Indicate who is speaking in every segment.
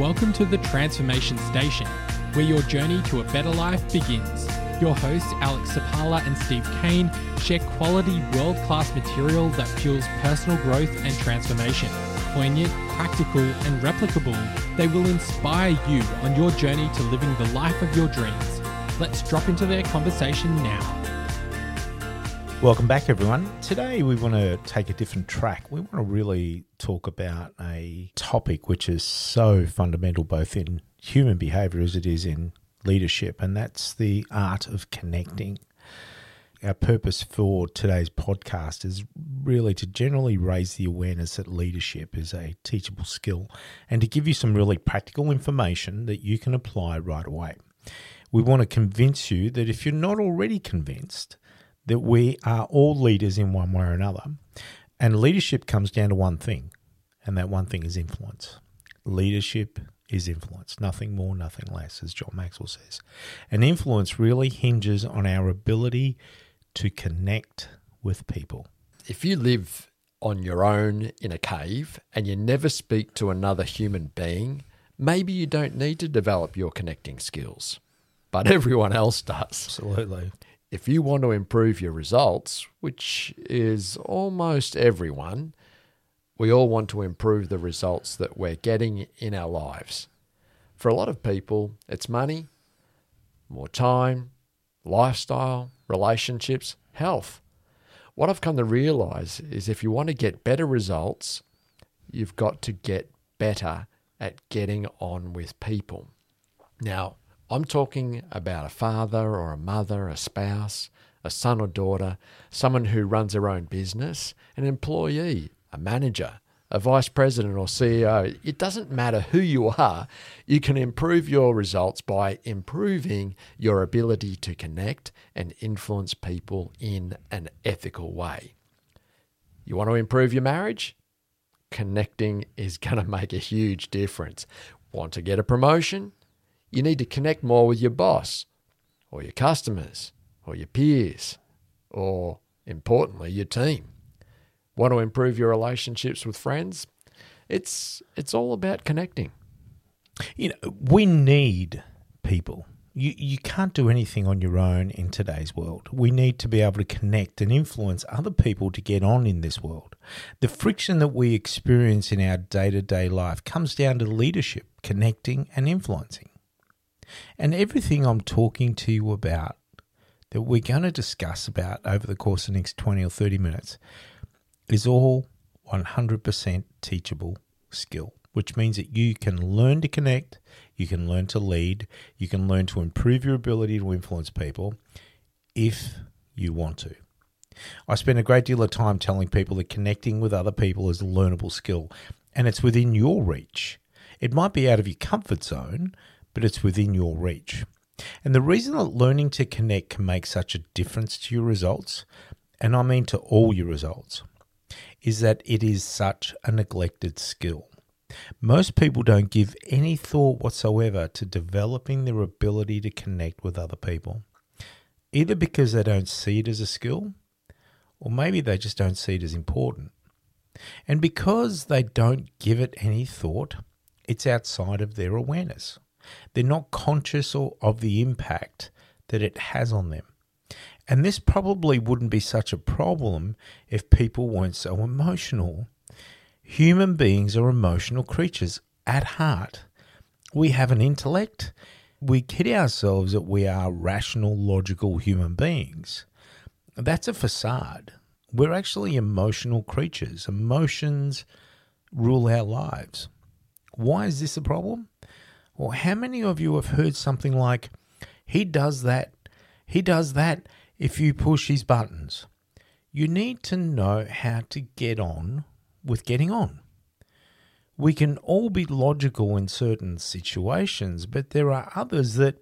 Speaker 1: Welcome to the Transformation Station, where your journey to a better life begins. Your hosts, Alex Sapala and Steve Kane, share quality, world class material that fuels personal growth and transformation. Poignant, practical, and replicable, they will inspire you on your journey to living the life of your dreams. Let's drop into their conversation now.
Speaker 2: Welcome back, everyone. Today, we want to take a different track. We want to really talk about a topic which is so fundamental both in human behavior as it is in leadership, and that's the art of connecting. Our purpose for today's podcast is really to generally raise the awareness that leadership is a teachable skill and to give you some really practical information that you can apply right away. We want to convince you that if you're not already convinced, that we are all leaders in one way or another. And leadership comes down to one thing, and that one thing is influence. Leadership is influence, nothing more, nothing less, as John Maxwell says. And influence really hinges on our ability to connect with people.
Speaker 3: If you live on your own in a cave and you never speak to another human being, maybe you don't need to develop your connecting skills, but everyone else does.
Speaker 2: Absolutely
Speaker 3: if you want to improve your results, which is almost everyone, we all want to improve the results that we're getting in our lives. For a lot of people, it's money, more time, lifestyle, relationships, health. What I've come to realize is if you want to get better results, you've got to get better at getting on with people. Now, I'm talking about a father or a mother, a spouse, a son or daughter, someone who runs their own business, an employee, a manager, a vice president or CEO. It doesn't matter who you are, you can improve your results by improving your ability to connect and influence people in an ethical way. You want to improve your marriage? Connecting is going to make a huge difference. Want to get a promotion? You need to connect more with your boss or your customers or your peers or, importantly, your team. Want to improve your relationships with friends? It's, it's all about connecting.
Speaker 2: You know, we need people. You, you can't do anything on your own in today's world. We need to be able to connect and influence other people to get on in this world. The friction that we experience in our day to day life comes down to leadership, connecting, and influencing. And everything I'm talking to you about that we're going to discuss about over the course of the next 20 or 30 minutes is all 100% teachable skill, which means that you can learn to connect, you can learn to lead, you can learn to improve your ability to influence people if you want to. I spend a great deal of time telling people that connecting with other people is a learnable skill and it's within your reach. It might be out of your comfort zone, but it's within your reach. And the reason that learning to connect can make such a difference to your results, and I mean to all your results, is that it is such a neglected skill. Most people don't give any thought whatsoever to developing their ability to connect with other people, either because they don't see it as a skill, or maybe they just don't see it as important. And because they don't give it any thought, it's outside of their awareness. They're not conscious or of the impact that it has on them. And this probably wouldn't be such a problem if people weren't so emotional. Human beings are emotional creatures at heart. We have an intellect. We kid ourselves that we are rational, logical human beings. That's a facade. We're actually emotional creatures. Emotions rule our lives. Why is this a problem? Well, how many of you have heard something like, he does that, he does that if you push his buttons? You need to know how to get on with getting on. We can all be logical in certain situations, but there are others that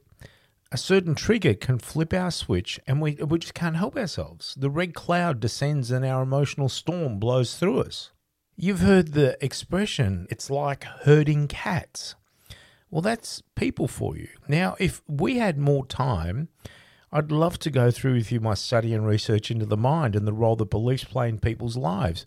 Speaker 2: a certain trigger can flip our switch and we, we just can't help ourselves. The red cloud descends and our emotional storm blows through us. You've heard the expression, it's like herding cats. Well, that's people for you. Now, if we had more time, I'd love to go through with you my study and research into the mind and the role that beliefs play in people's lives.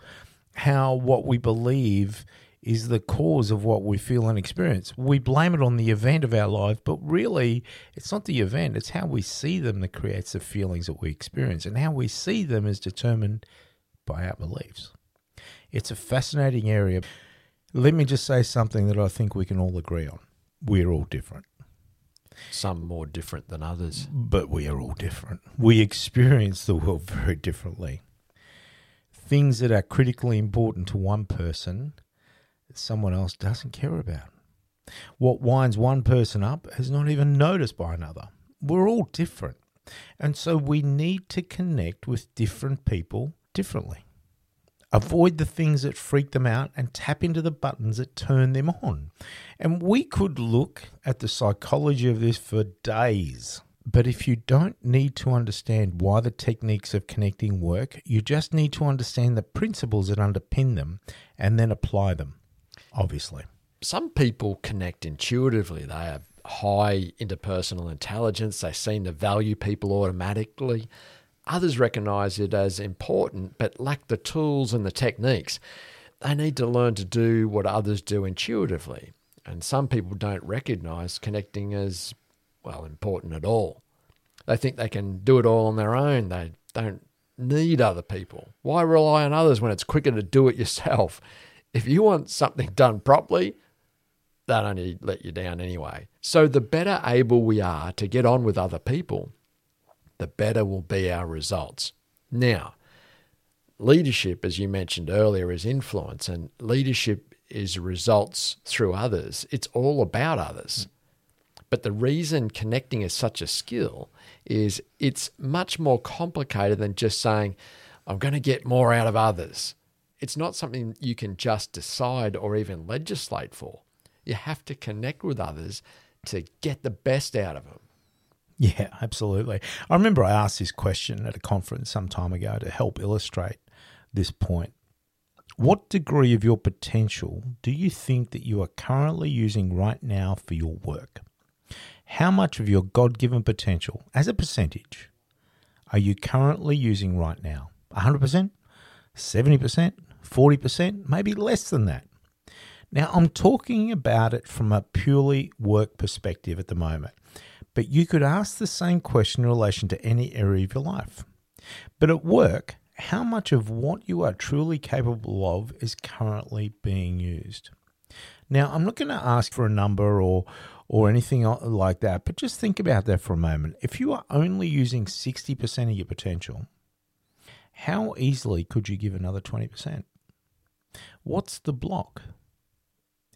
Speaker 2: How what we believe is the cause of what we feel and experience. We blame it on the event of our life, but really, it's not the event, it's how we see them that creates the feelings that we experience. And how we see them is determined by our beliefs. It's a fascinating area. Let me just say something that I think we can all agree on. We're all different.
Speaker 3: Some more different than others.
Speaker 2: But we are all different. We experience the world very differently. Things that are critically important to one person, someone else doesn't care about. What winds one person up is not even noticed by another. We're all different. And so we need to connect with different people differently. Avoid the things that freak them out and tap into the buttons that turn them on. And we could look at the psychology of this for days. But if you don't need to understand why the techniques of connecting work, you just need to understand the principles that underpin them and then apply them, obviously.
Speaker 3: Some people connect intuitively. They have high interpersonal intelligence, they seem to value people automatically. Others recognize it as important but lack the tools and the techniques. They need to learn to do what others do intuitively. And some people don't recognize connecting as, well, important at all. They think they can do it all on their own. They don't need other people. Why rely on others when it's quicker to do it yourself? If you want something done properly, they'll only let you down anyway. So, the better able we are to get on with other people, the better will be our results. Now, leadership, as you mentioned earlier, is influence, and leadership is results through others. It's all about others. But the reason connecting is such a skill is it's much more complicated than just saying, I'm going to get more out of others. It's not something you can just decide or even legislate for. You have to connect with others to get the best out of them.
Speaker 2: Yeah, absolutely. I remember I asked this question at a conference some time ago to help illustrate this point. What degree of your potential do you think that you are currently using right now for your work? How much of your God given potential, as a percentage, are you currently using right now? 100%? 70%? 40%? Maybe less than that. Now, I'm talking about it from a purely work perspective at the moment. But you could ask the same question in relation to any area of your life. But at work, how much of what you are truly capable of is currently being used? Now, I'm not going to ask for a number or or anything like that, but just think about that for a moment. If you are only using 60% of your potential, how easily could you give another 20%? What's the block?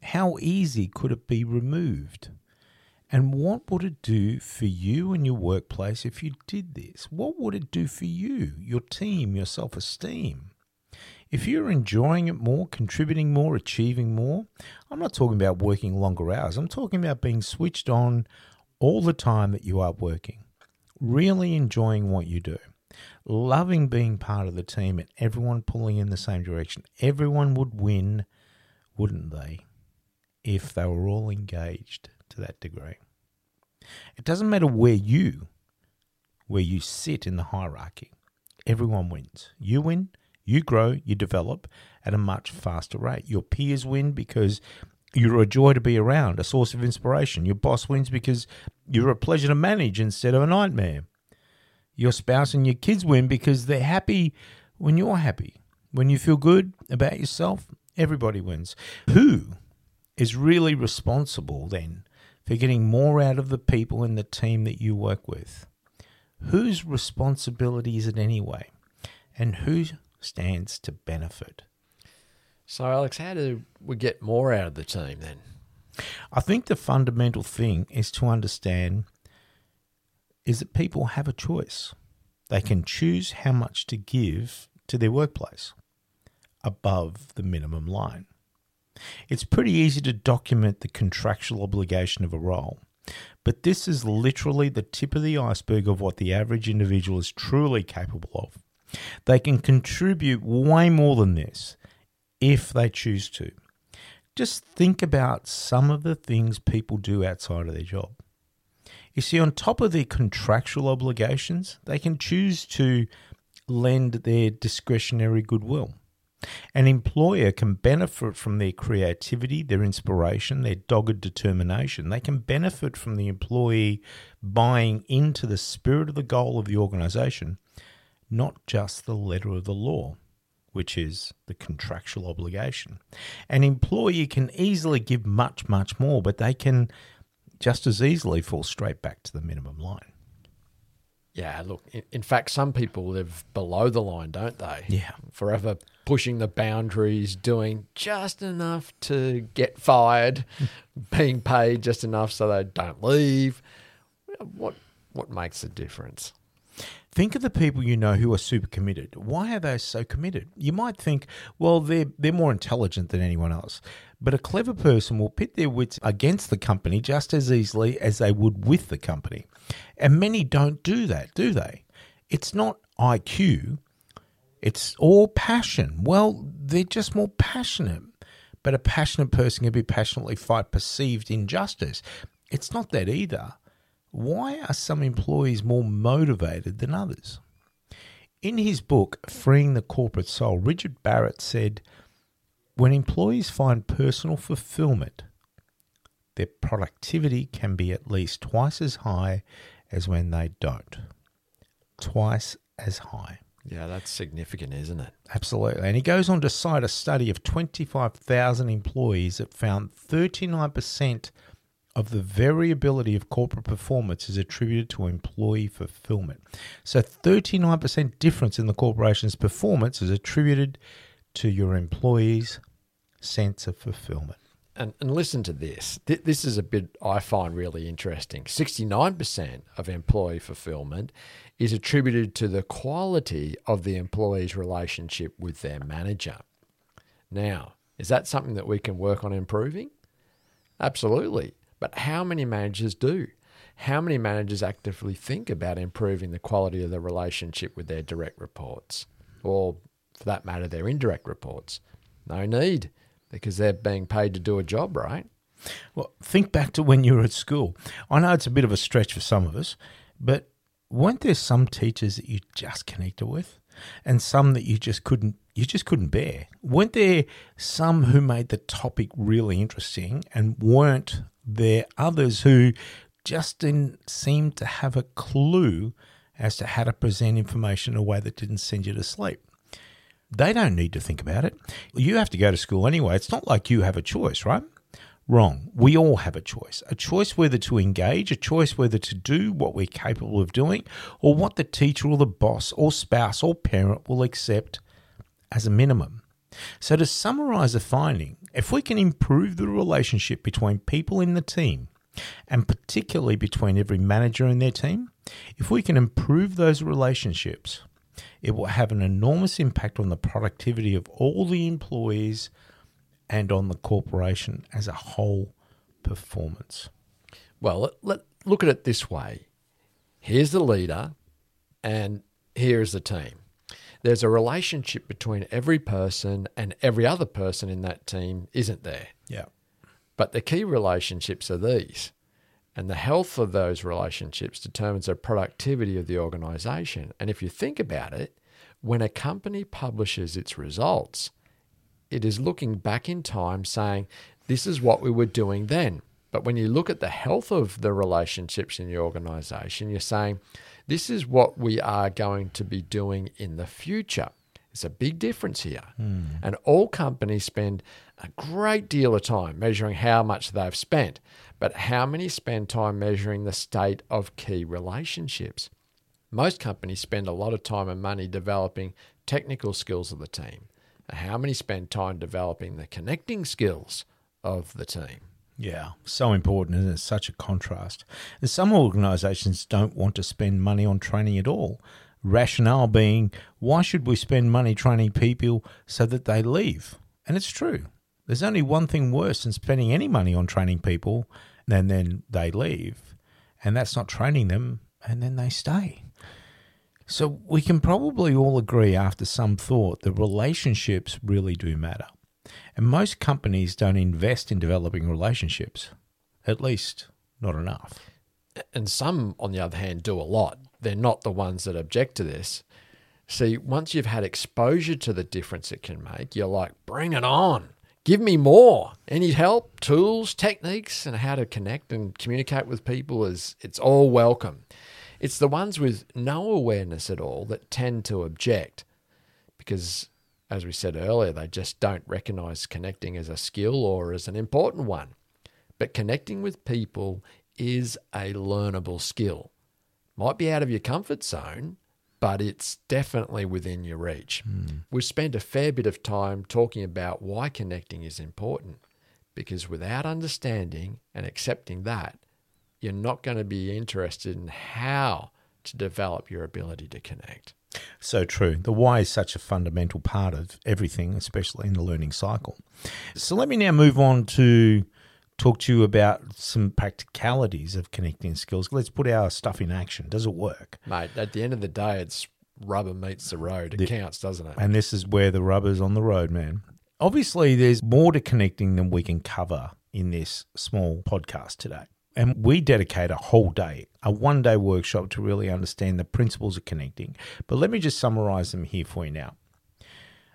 Speaker 2: How easy could it be removed? And what would it do for you and your workplace if you did this? What would it do for you, your team, your self esteem? If you're enjoying it more, contributing more, achieving more, I'm not talking about working longer hours. I'm talking about being switched on all the time that you are working, really enjoying what you do, loving being part of the team and everyone pulling in the same direction. Everyone would win, wouldn't they, if they were all engaged to that degree. It doesn't matter where you where you sit in the hierarchy. Everyone wins. You win, you grow, you develop at a much faster rate. Your peers win because you're a joy to be around, a source of inspiration. Your boss wins because you're a pleasure to manage instead of a nightmare. Your spouse and your kids win because they're happy when you're happy. When you feel good about yourself, everybody wins. Who is really responsible then for getting more out of the people in the team that you work with? Whose responsibility is it anyway? And who stands to benefit?
Speaker 3: So, Alex, how do we get more out of the team then?
Speaker 2: I think the fundamental thing is to understand is that people have a choice. They can choose how much to give to their workplace above the minimum line. It's pretty easy to document the contractual obligation of a role, but this is literally the tip of the iceberg of what the average individual is truly capable of. They can contribute way more than this if they choose to. Just think about some of the things people do outside of their job. You see, on top of their contractual obligations, they can choose to lend their discretionary goodwill. An employer can benefit from their creativity, their inspiration, their dogged determination. They can benefit from the employee buying into the spirit of the goal of the organization, not just the letter of the law, which is the contractual obligation. An employee can easily give much, much more, but they can just as easily fall straight back to the minimum line.
Speaker 3: Yeah, look, in, in fact, some people live below the line, don't they?
Speaker 2: Yeah.
Speaker 3: Forever pushing the boundaries, doing just enough to get fired, being paid just enough so they don't leave. What what makes a difference?
Speaker 2: Think of the people you know who are super committed. Why are they so committed? You might think, well, they're they're more intelligent than anyone else. But a clever person will pit their wits against the company just as easily as they would with the company. And many don't do that, do they? It's not IQ, it's all passion. Well, they're just more passionate. But a passionate person can be passionately fight perceived injustice. It's not that either. Why are some employees more motivated than others? In his book, Freeing the Corporate Soul, Richard Barrett said, When employees find personal fulfillment, their productivity can be at least twice as high as when they don't. Twice as high.
Speaker 3: Yeah, that's significant, isn't it?
Speaker 2: Absolutely. And he goes on to cite a study of 25,000 employees that found 39% of the variability of corporate performance is attributed to employee fulfillment. So 39% difference in the corporation's performance is attributed to your employees' sense of fulfillment.
Speaker 3: And, and listen to this. Th- This is a bit I find really interesting. 69% of employee fulfillment is attributed to the quality of the employee's relationship with their manager. Now, is that something that we can work on improving? Absolutely. But how many managers do? How many managers actively think about improving the quality of the relationship with their direct reports? Or, for that matter, their indirect reports? No need, because they're being paid to do a job, right?
Speaker 2: Well, think back to when you were at school. I know it's a bit of a stretch for some of us, but weren't there some teachers that you just connected with and some that you just couldn't you just couldn't bear? Weren't there some who made the topic really interesting and weren't there others who just didn't seem to have a clue as to how to present information in a way that didn't send you to sleep? They don't need to think about it. You have to go to school anyway. It's not like you have a choice, right? Wrong. We all have a choice. A choice whether to engage, a choice whether to do what we're capable of doing, or what the teacher or the boss or spouse or parent will accept as a minimum. So, to summarize the finding, if we can improve the relationship between people in the team, and particularly between every manager and their team, if we can improve those relationships, it will have an enormous impact on the productivity of all the employees and on the corporation as a whole performance.
Speaker 3: Well, let, look at it this way here's the leader, and here's the team. There's a relationship between every person and every other person in that team, isn't there?
Speaker 2: Yeah.
Speaker 3: But the key relationships are these. And the health of those relationships determines the productivity of the organization. And if you think about it, when a company publishes its results, it is looking back in time saying, this is what we were doing then. But when you look at the health of the relationships in the organization, you're saying, this is what we are going to be doing in the future. It's a big difference here. Hmm. And all companies spend a great deal of time measuring how much they've spent, but how many spend time measuring the state of key relationships? Most companies spend a lot of time and money developing technical skills of the team. How many spend time developing the connecting skills of the team?
Speaker 2: Yeah, so important, and it's such a contrast. And some organisations don't want to spend money on training at all. Rationale being, why should we spend money training people so that they leave? And it's true. There's only one thing worse than spending any money on training people and then they leave, and that's not training them and then they stay. So we can probably all agree after some thought that relationships really do matter. And most companies don't invest in developing relationships, at least not enough.
Speaker 3: And some, on the other hand, do a lot. They're not the ones that object to this. See, once you've had exposure to the difference it can make, you're like, bring it on. Give me more. Any help, tools, techniques, and how to connect and communicate with people is it's all welcome. It's the ones with no awareness at all that tend to object because, as we said earlier, they just don't recognize connecting as a skill or as an important one. But connecting with people is a learnable skill. Might be out of your comfort zone, but it's definitely within your reach. Mm. We've spent a fair bit of time talking about why connecting is important because without understanding and accepting that, you're not going to be interested in how to develop your ability to connect.
Speaker 2: So true. The why is such a fundamental part of everything, especially in the learning cycle. So let me now move on to talk to you about some practicalities of connecting skills. Let's put our stuff in action. Does it work?
Speaker 3: Mate, at the end of the day, it's rubber meets the road. It the, counts, doesn't it?
Speaker 2: And this is where the rubber's on the road, man. Obviously, there's more to connecting than we can cover in this small podcast today. And we dedicate a whole day, a one day workshop to really understand the principles of connecting. But let me just summarize them here for you now.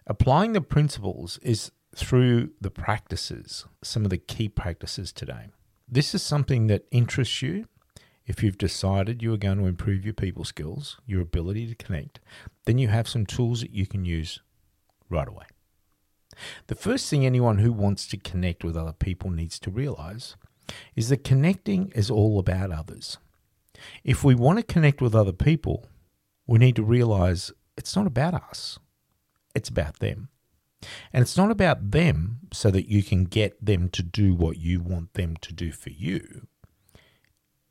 Speaker 2: Applying the principles is through the practices, some of the key practices today. This is something that interests you. If you've decided you are going to improve your people skills, your ability to connect, then you have some tools that you can use right away. The first thing anyone who wants to connect with other people needs to realize is that connecting is all about others. If we want to connect with other people, we need to realize it's not about us, it's about them. And it's not about them so that you can get them to do what you want them to do for you.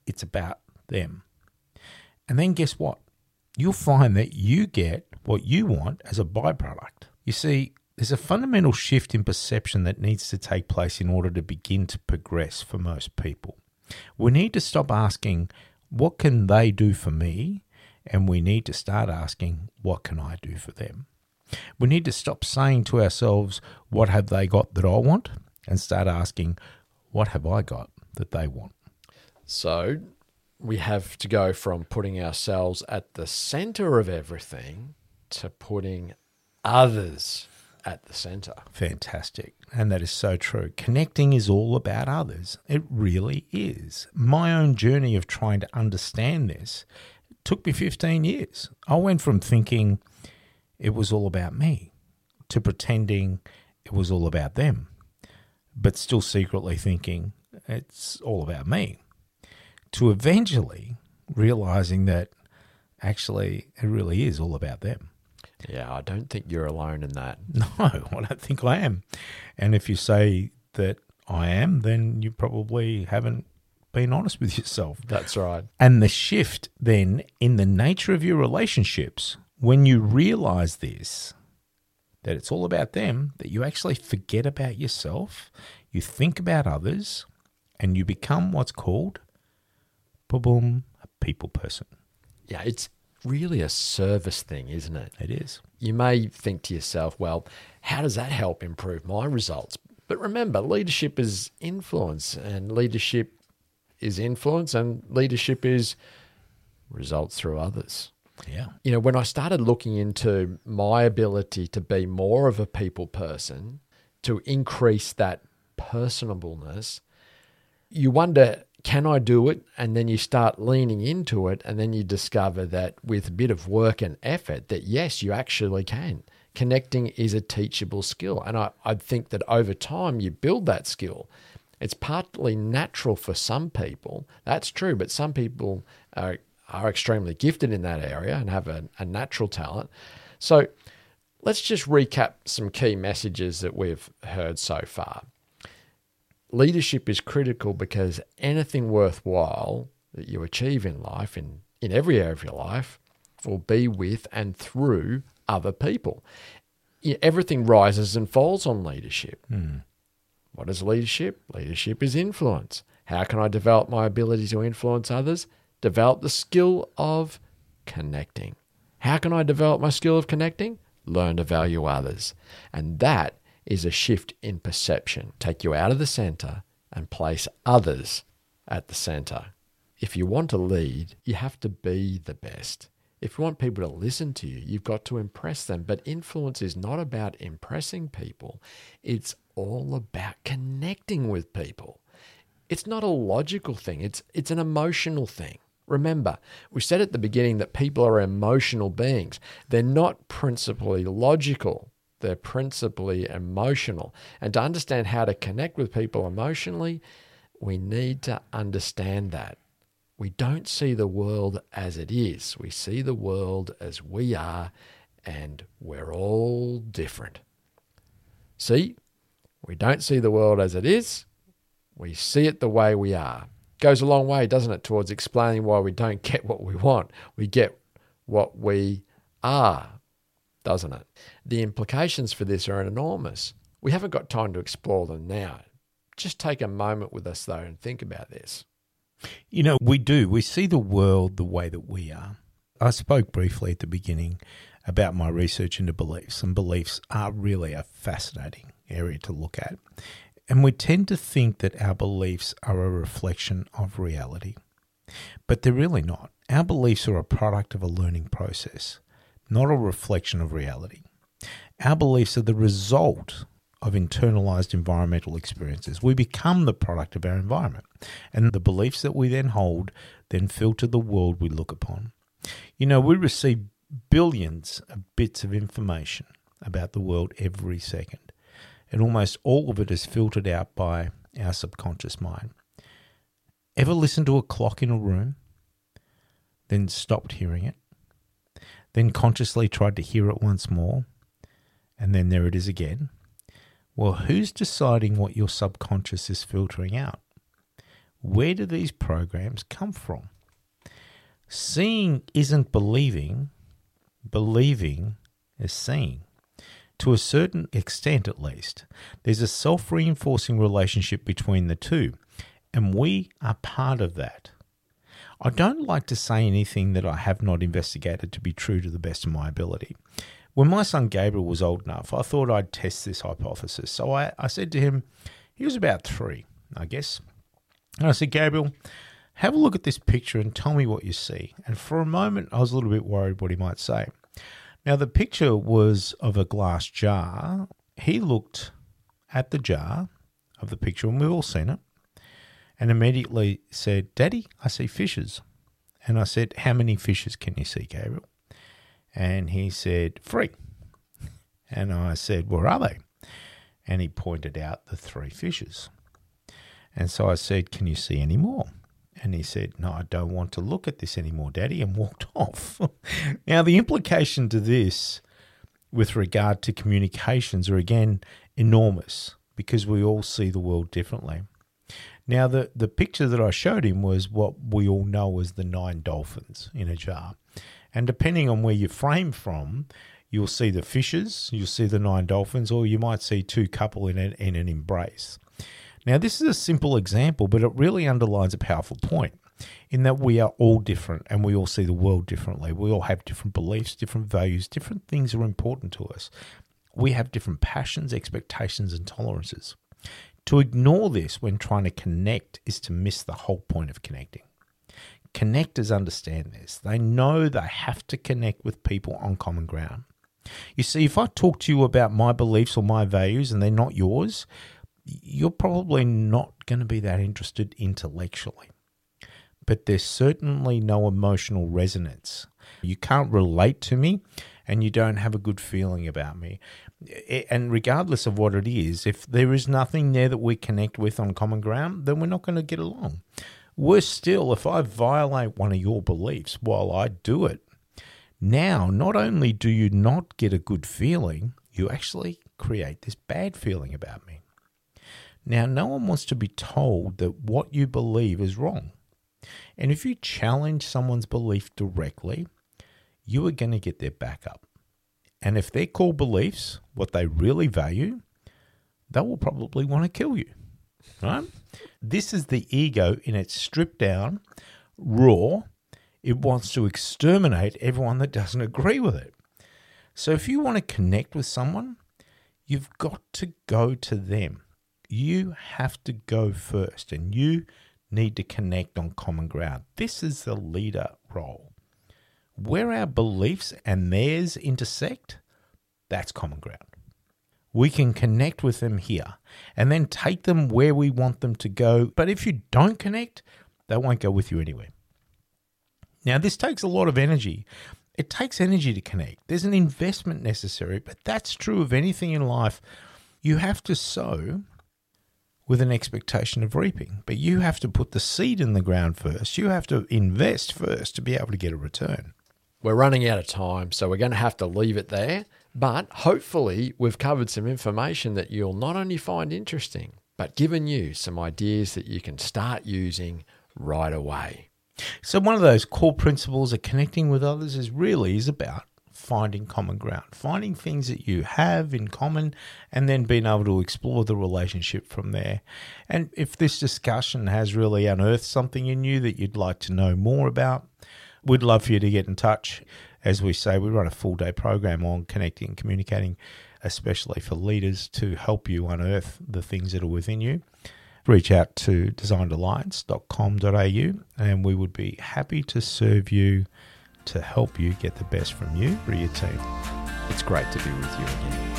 Speaker 2: It's about them. And then guess what? You'll find that you get what you want as a byproduct. You see, there's a fundamental shift in perception that needs to take place in order to begin to progress for most people. We need to stop asking, what can they do for me? And we need to start asking, what can I do for them? We need to stop saying to ourselves, What have they got that I want? and start asking, What have I got that they want?
Speaker 3: So we have to go from putting ourselves at the center of everything to putting others at the center.
Speaker 2: Fantastic. And that is so true. Connecting is all about others. It really is. My own journey of trying to understand this took me 15 years. I went from thinking, it was all about me, to pretending it was all about them, but still secretly thinking it's all about me, to eventually realizing that actually it really is all about them.
Speaker 3: Yeah, I don't think you're alone in that.
Speaker 2: No, I don't think I am. And if you say that I am, then you probably haven't been honest with yourself.
Speaker 3: That's right.
Speaker 2: And the shift then in the nature of your relationships when you realize this, that it's all about them, that you actually forget about yourself, you think about others, and you become what's called, boom, a people person.
Speaker 3: Yeah, it's really a service thing, isn't it?
Speaker 2: It is.
Speaker 3: You may think to yourself, well, how does that help improve my results? But remember, leadership is influence, and leadership is influence, and leadership is results through others.
Speaker 2: Yeah.
Speaker 3: You know, when I started looking into my ability to be more of a people person, to increase that personableness, you wonder, can I do it? And then you start leaning into it, and then you discover that with a bit of work and effort, that yes, you actually can. Connecting is a teachable skill. And I, I think that over time you build that skill. It's partly natural for some people. That's true, but some people are are extremely gifted in that area and have a, a natural talent. So let's just recap some key messages that we've heard so far. Leadership is critical because anything worthwhile that you achieve in life, in, in every area of your life, will be with and through other people. Everything rises and falls on leadership.
Speaker 2: Mm.
Speaker 3: What is leadership? Leadership is influence. How can I develop my ability to influence others? Develop the skill of connecting. How can I develop my skill of connecting? Learn to value others. And that is a shift in perception. Take you out of the center and place others at the center. If you want to lead, you have to be the best. If you want people to listen to you, you've got to impress them. But influence is not about impressing people, it's all about connecting with people. It's not a logical thing, it's, it's an emotional thing. Remember, we said at the beginning that people are emotional beings. They're not principally logical, they're principally emotional. And to understand how to connect with people emotionally, we need to understand that. We don't see the world as it is, we see the world as we are, and we're all different. See, we don't see the world as it is, we see it the way we are. Goes a long way, doesn't it, towards explaining why we don't get what we want. We get what we are, doesn't it? The implications for this are enormous. We haven't got time to explore them now. Just take a moment with us, though, and think about this.
Speaker 2: You know, we do. We see the world the way that we are. I spoke briefly at the beginning about my research into beliefs, and beliefs are really a fascinating area to look at. And we tend to think that our beliefs are a reflection of reality, but they're really not. Our beliefs are a product of a learning process, not a reflection of reality. Our beliefs are the result of internalized environmental experiences. We become the product of our environment, and the beliefs that we then hold then filter the world we look upon. You know, we receive billions of bits of information about the world every second, and almost all of it is filtered out by our subconscious mind. Ever listen to a clock in a room, then stopped hearing it, then consciously tried to hear it once more, and then there it is again? Well, who's deciding what your subconscious is filtering out? Where do these programs come from? Seeing isn't believing, believing is seeing. To a certain extent, at least, there's a self reinforcing relationship between the two, and we are part of that. I don't like to say anything that I have not investigated to be true to the best of my ability. When my son Gabriel was old enough, I thought I'd test this hypothesis. So I, I said to him, he was about three, I guess. And I said, Gabriel, have a look at this picture and tell me what you see. And for a moment, I was a little bit worried what he might say. Now, the picture was of a glass jar. He looked at the jar of the picture, and we've all seen it, and immediately said, Daddy, I see fishes. And I said, How many fishes can you see, Gabriel? And he said, Free. And I said, Where are they? And he pointed out the three fishes. And so I said, Can you see any more? And he said, No, I don't want to look at this anymore, Daddy, and walked off. now, the implication to this with regard to communications are again enormous because we all see the world differently. Now, the, the picture that I showed him was what we all know as the nine dolphins in a jar. And depending on where you frame from, you'll see the fishes, you'll see the nine dolphins, or you might see two couple in, an in an embrace. Now, this is a simple example, but it really underlines a powerful point in that we are all different and we all see the world differently. We all have different beliefs, different values, different things are important to us. We have different passions, expectations, and tolerances. To ignore this when trying to connect is to miss the whole point of connecting. Connectors understand this. They know they have to connect with people on common ground. You see, if I talk to you about my beliefs or my values and they're not yours, you're probably not going to be that interested intellectually. But there's certainly no emotional resonance. You can't relate to me and you don't have a good feeling about me. And regardless of what it is, if there is nothing there that we connect with on common ground, then we're not going to get along. Worse still, if I violate one of your beliefs while I do it, now not only do you not get a good feeling, you actually create this bad feeling about me. Now, no one wants to be told that what you believe is wrong. And if you challenge someone's belief directly, you are going to get their back up. And if their core beliefs, what they really value, they will probably want to kill you. Right? This is the ego in its stripped down, raw. It wants to exterminate everyone that doesn't agree with it. So if you want to connect with someone, you've got to go to them. You have to go first and you need to connect on common ground. This is the leader role. where our beliefs and theirs intersect, that's common ground. We can connect with them here and then take them where we want them to go. But if you don't connect, they won't go with you anywhere. Now, this takes a lot of energy. It takes energy to connect. There's an investment necessary, but that's true of anything in life. You have to sow with an expectation of reaping, but you have to put the seed in the ground first. You have to invest first to be able to get a return.
Speaker 3: We're running out of time, so we're going to have to leave it there. But hopefully, we've covered some information that you'll not only find interesting, but given you some ideas that you can start using right away.
Speaker 2: So one of those core principles of connecting with others is really is about finding common ground, finding things that you have in common, and then being able to explore the relationship from there. And if this discussion has really unearthed something in you that you'd like to know more about, we'd love for you to get in touch. As we say, we run a full day program on connecting and communicating, especially for leaders to help you unearth the things that are within you reach out to designedalliance.com.au and we would be happy to serve you to help you get the best from you or your team.
Speaker 3: It's great to be with you again.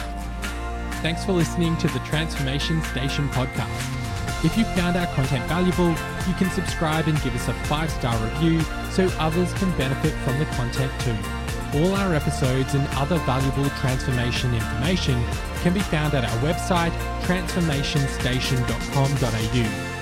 Speaker 1: Thanks for listening to the Transformation Station podcast. If you found our content valuable, you can subscribe and give us a five star review so others can benefit from the content too. All our episodes and other valuable transformation information can be found at our website transformationstation.com.au